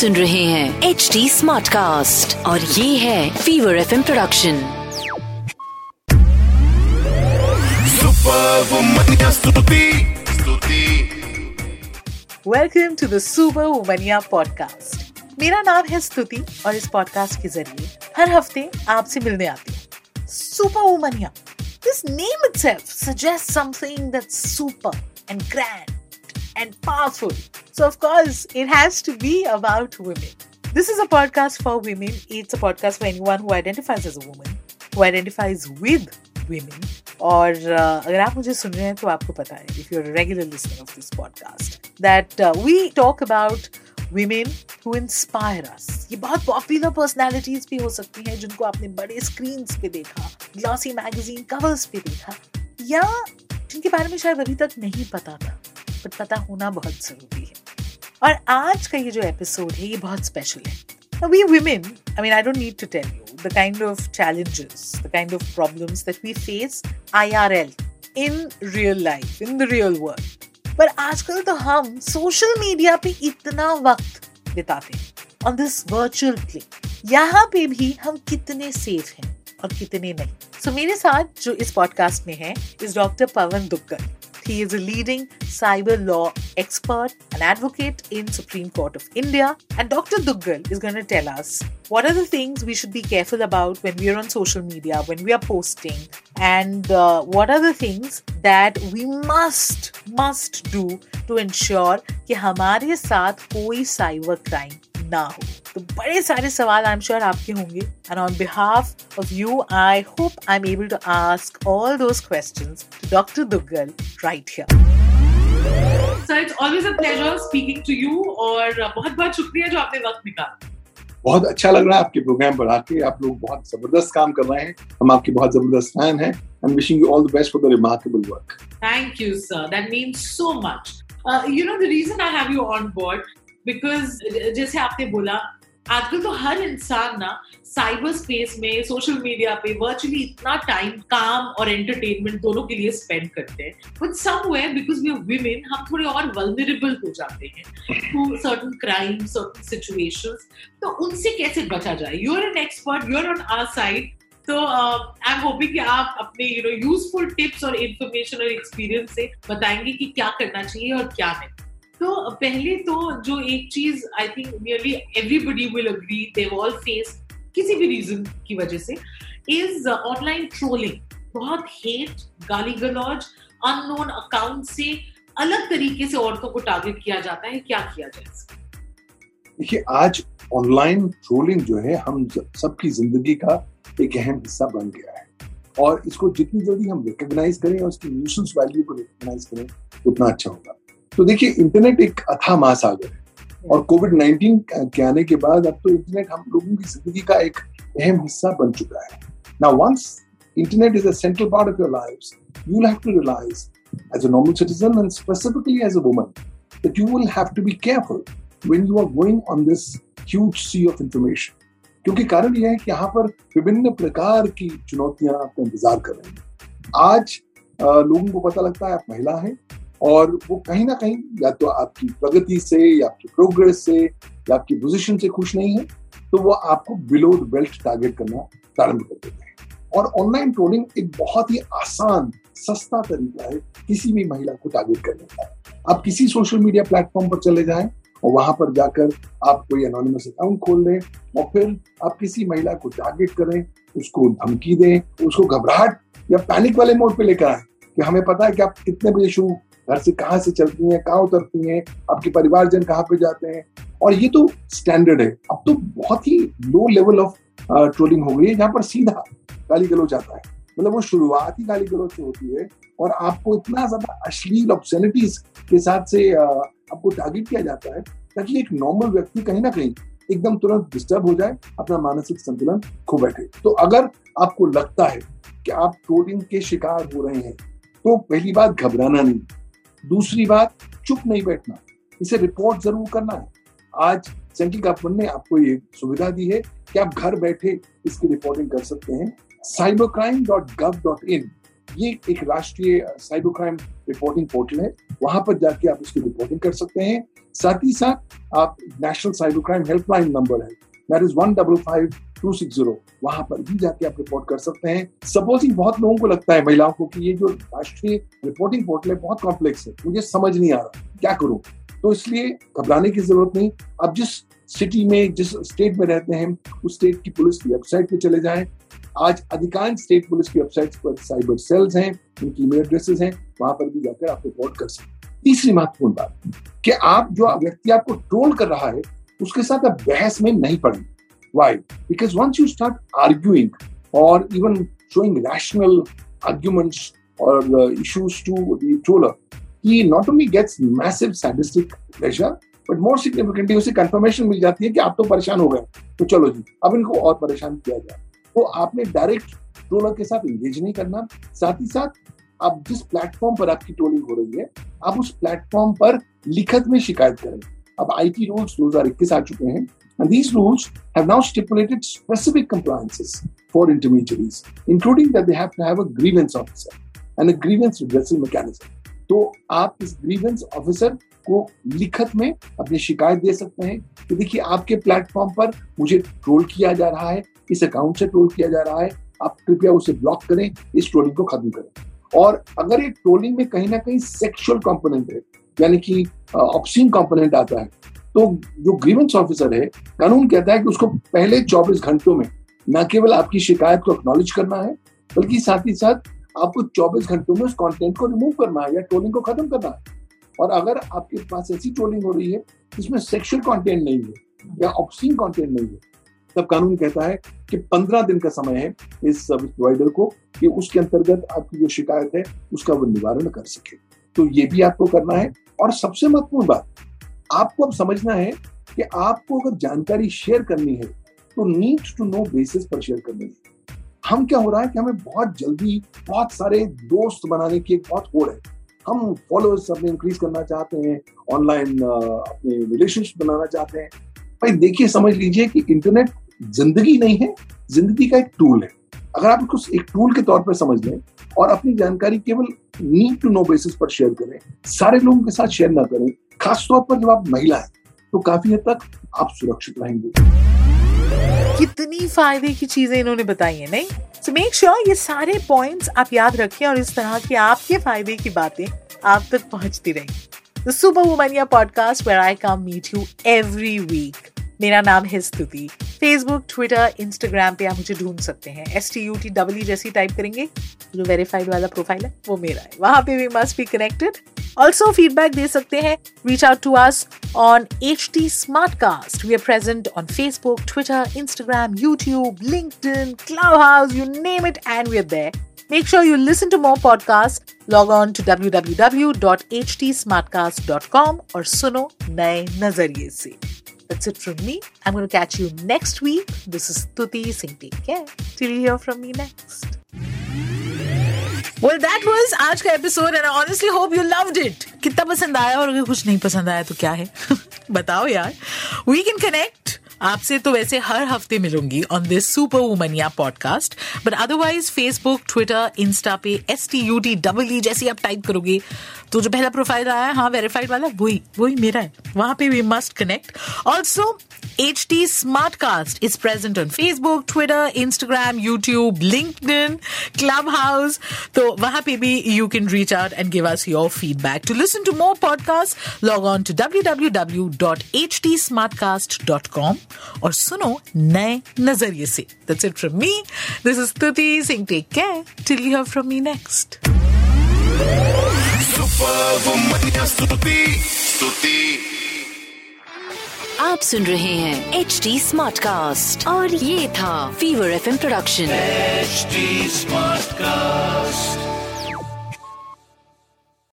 सुन रहे हैं H D smart cast और ये है Fever F production super welcome to the Super Womania podcast मेरा नाम है स्तुति और इस पॉडकास्ट के ज़रिए हर हफ़्ते आपसे मिलने आती हूँ। Super Womania this name itself suggests something that's super and grand and powerful. So, of course, it has to be about women. This is a podcast for women. It's a podcast for anyone who identifies as a woman, who identifies with women. और uh, अगर आप मुझे सुन रहे हैं तो आपको पता है if you are regular listening of this podcast that we talk about women who inspire us. ये बहुत पॉपुलर पर्सनालिटीज भी हो सकती हैं जिनको आपने बड़े स्क्रीन पे देखा ग्लॉसी मैगजीन कवर्स पे देखा या जिनके बारे में शायद अभी तक नहीं पता था बट पता होना बहुत ज़रूरी है और आज का ये जो एपिसोड है ये बहुत स्पेशल है we women, I mean, I don't need to tell you the kind of challenges, the kind of problems that we face IRL in real life, in the real world. पर आजकल तो हम social media पे इतना वक्त बिताते हैं on this virtual play यहाँ पे भी हम कितने सेफ़ हैं और कितने नहीं सो so, मेरे साथ जो इस पॉडकास्ट में है इस doctor Pavan Duggal He is a leading cyber law expert, an advocate in Supreme Court of India. And Dr. Duggal is going to tell us what are the things we should be careful about when we are on social media, when we are posting, and uh, what are the things that we must must do to ensure कि हमारे साथ कोई cyber crime ना हो तो बड़े सारे सवाल आई एम श्योर आपके होंगे and on behalf of you I hope I am able to ask all those questions to doctor Duggal right here sir it's always a pleasure speaking to you और बहुत बहुत शुक्रिया जो आपने वक्त निकाला। बहुत अच्छा लग रहा है आपके प्रोग्राम पर आके आप लोग बहुत ज़बरदस्त काम कर रहे हैं। हम आपके बहुत ज़बरदस्त फ़ैन हैं I am wishing you all the best for the remarkable work thank you sir that means so much you know the reason I have you on board because जैसे आपने बोला आजकल तो हर इंसान ना साइबर स्पेस में सोशल मीडिया पे वर्चुअली इतना टाइम काम और एंटरटेनमेंट दोनों के लिए स्पेंड करते हैं। But somewhere because we women हम थोड़े और वल्नरेबल हो जाते हैं to certain crime certain situations तो उनसे कैसे बचा जाए? You are an expert you are on our side तो आई एम होपिंग कि आप अपने यू नो यूजफुल टिप्स और इन्फॉर्मेशन और एक्सपीरियंस से बताएँगे कि क्या करना चाहिए और क्या नहीं। तो पहले तो जो एक चीज़ I think nearly everybody will agree they all face किसी भी रीजन की वजह से इज़ ऑनलाइन ट्रोलिंग बहुत हेट गाली गलौज अननोन अकाउंट से अलग तरीके से औरतों को टारगेट किया जाता है, क्या किया जाए देखिए, आज ऑनलाइन ट्रोलिंग जो है, हम सबकी ज़िंदगी का एक अहम हिस्सा बन गया है। और इसको जितनी जल्दी हम रिकॉग्नाइज करें और उसकी न्यूसेंस वैल्यू को रिकॉग्नाइज करें, उतना अच्छा होगा। तो देखिए इंटरनेट एक अथा महासागर है और कोविड नाइनटीन के आने के बाद अब तो इंटरनेट हम लोगों की ज़िंदगी का एक अहम हिस्सा बन चुका है। ना once internet is integral part of your life you have to realise as a citizen and specifically as a woman that you will have to be careful when you are going on this huge sea of information क्योंकि कारण यह है कि यहाँ पर विभिन्न प्रकार की चुनौतियाँ आपको इंतज़ार कर रही हैं। आज लोगों को पता लगता है आप महिला हैं और वो कहीं ना कहीं या तो आपकी प्रगति से, या आपकी प्रोग्रेस से, या आपकी पोजिशन से खुश नहीं है तो वो आपको बिलो द बेल्ट टारगेट करना प्रारंभ कर देते हैं। और ऑनलाइन ट्रोलिंग एक बहुत ही आसान, सस्ता तरीका है किसी भी महिला को टारगेट करने का। आप किसी सोशल मीडिया प्लेटफॉर्म पर चले जाएँ और वहाँ पर जाकर आप कोई एनोनिमस अकाउंट खोल लें और फिर आप किसी महिला को टारगेट करें, उसको धमकी दें, उसको घबराहट या पैनिक वाले मोड पे लेकर आए कि हमें पता है कि आप कितने बजे शुरू घर से कहाँ से चलती हैं, कहाँ उतरती हैं, आपके परिवारजन कहाँ पे जाते हैं? और ये तो स्टैंडर्ड है। अब तो बहुत ही लो लेवल ऑफ़ ट्रोलिंग हो गई है, जहाँ पर सीधा गाली गलोच आता है। मतलब वो शुरुआत ही गाली गलोच से होती है और आपको इतना ज़्यादा अश्लील ऑप्शनिटीज के साथ से आपको टारगेट किया जाता है ताकि एक नॉर्मल व्यक्ति कहीं ना कहीं एकदम तुरंत डिस्टर्ब हो जाए, अपना मानसिक संतुलन खो बैठे। तो अगर आपको लगता है कि आप ट्रोलिंग के शिकार हो रहे हैं तो पहली बात घबराना नहीं। दूसरी बात, चुप नहीं बैठना। इसे रिपोर्ट ज़रूर करना है। आज सेंट्रल गवर्नमेंट ने आपको ये सुविधा दी है कि आप घर बैठे इसकी रिपोर्टिंग कर सकते हैं। Cyber crime dot gov dot in ये एक राष्ट्रीय साइबर क्राइम रिपोर्टिंग पोर्टल है। वहाँ पर जाके आप उसकी रिपोर्टिंग कर सकते हैं। साथ ही साथ आप national cyber crime helpline number है। That is one double five two six zero वहाँ पर भी जाके आप रिपोर्ट कर सकते हैं। सपोजिंग बहुत लोगों को लगता है, महिलाओं को, कि ये जो राष्ट्रीय रिपोर्टिंग पोर्टल है, बहुत कॉम्प्लेक्स है, मुझे समझ नहीं आ रहा, क्या करूँ? तो इसलिए घबराने की ज़रूरत नहीं। आप जिस सिटी में, जिस स्टेट में रहते हैं, उस स्टेट की पुलिस की वेबसाइट पे चले जाएँ। आज अधिकांश स्टेट पुलिस की वेबसाइट पर साइबर सेल्स हैं, उनकी ईमेल एड्रेसेस हैं, वहाँ पर भी जाकर आप रिपोर्ट कर सकते तीसरी महत्वपूर्ण बात, कि आप जो व्यक्ति आपको ट्रोल कर रहा है, उसके साथ आप बहस में नहीं पड़ेंगे। Why because once you start arguing और even showing rational arguments or uh, issues to the troller, he not only gets massive sadistic pleasure, but more significantly उसे confirmation मिल जाती है कि आप तो परेशान हो गए तो चलो जी अब इनको और परेशान किया जाए। तो आपने डायरेक्ट ट्रोलर के साथ एंगेज नहीं करना। साथ ही साथ आप जिस प्लेटफॉर्म पर आपकी ट्रोलिंग हो रही है आप उस प्लेटफॉर्म पर लिखत में शिकायत करें। अब आईटी रूल्स 2021 आ चुके हैं। And these rules have now stipulated specific compliances for intermediaries, including that they have to have a grievance officer and a grievance redressal mechanism. तो आप इस ग्रीवेंस ऑफिसर को लिखत में अपनी शिकायत दे सकते हैं कि देखिए आपके प्लेटफॉर्म पर मुझे ट्रोल किया जा रहा है इस अकाउंट से ट्रोल किया जा रहा है आप कृपया उसे ब्लॉक करें इस ट्रोलिंग को खत्म करें और अगर ये ट्रोलिंग में कहीं ना कहीं सेक्सुअल कंपोनेंट है यानी कि ऑप्शन कंपोनेंट आता है तो जो ग्रीवेंस ऑफिसर है, कानून कहता है कि उसको पहले 24 घंटों में न केवल आपकी शिकायत को एक्नॉलेज करना है, बल्कि साथ ही साथ आपको 24 घंटों में उस कंटेंट को रिमूव करना है या ट्रोलिंग को खत्म करना है। और अगर आपके पास ऐसी ट्रोलिंग हो रही है, जिसमें सेक्सुअल कंटेंट नहीं है या ऑप्शन कंटेंट नहीं है, तब कानून कहता है कि 15 दिन का समय है इस सर्विस प्रोवाइडर को कि उसके अंतर्गत आपकी जो शिकायत है, उसका वो निवारण कर सके। तो ये भी आपको करना है। और सबसे महत्वपूर्ण बात आपको अब समझना है कि आपको अगर जानकारी शेयर करनी है तो नीड टू नो बेसिस पर शेयर करनी है। हम क्या हो रहा है कि हमें बहुत जल्दी बहुत सारे दोस्त बनाने की एक बहुत होड़ है। हम फॉलोअर्स अपने इंक्रीज करना चाहते हैं ऑनलाइन अपने रिलेशनशिप बनाना चाहते हैं। भाई देखिए, समझ लीजिए कि इंटरनेट ज़िंदगी नहीं है, ज़िंदगी का एक टूल है। अगर आप उसको एक टूल के तौर पर समझ लें और अपनी जानकारी केवल नीड टू नो बेसिस पर शेयर करें, सारे लोगों के साथ शेयर ना करें खासतौर पर जब आप महिला है तो काफ़ी हद तक आप सुरक्षित रहेंगे। कितनी फ़ायदे की चीज़ें इन्होंने बताई है, नहीं? सो मेक श्योर ये सारे पॉइंट्स आप याद रखें और इस तरह के आपके फ़ायदे की बातें आप तक पहुँचती रहें। The Super Womania podcast where I come meet you every week मेरा नाम है स्तुति फेसबुक ट्विटर इंस्टाग्राम पे आप मुझे ढूंढ सकते हैं। S T U T W जैसी टाइप करेंगे, जो वेरीफाइड वाला प्रोफ़ाइल है, वो मेरा है। वहाँ पे भी must be connected also feedback दे सकते हैं। Reach out to us on H T Smartcast we are present on Facebook Twitter Instagram YouTube LinkedIn Clubhouse you name it and we are there Make sure you listen to more podcasts. Log on to www.htsmartcast.com और सुनो नए नज़रिए से. That's it from me. I'm going to catch you next week. This is Tuti Singh. Take care. Till you hear from me next. Well, that was आज का episode and honestly hope you loved it कितना पसंद आया और अगर कुछ नहीं पसंद आया तो क्या है बताओ यार वी कैन कनेक्ट आपसे तो वैसे हर हफ़्ते मिलूँगी on this Super Womania podcast but otherwise Facebook Twitter Insta पे S T U T double E जैसे आप टाइप करोगे तो जो पहला प्रोफ़ाइल आया है हाँ वेरीफाइड वाला, वही वही मेरा है। वहाँ पे we must connect also H T Smartcast is present on Facebook Twitter Instagram YouTube LinkedIn Clubhouse तो वहाँ पे भी you can reach out and give us your feedback to listen to more podcast log on to W W W dot H T Smartcast dot com और सुनो नए नज़रिए से। That's it from me this is Stuti Singh take care till you hear from me next आप सुन रहे हैं H D smart cast और ये था Fever F production H smart Smartcast.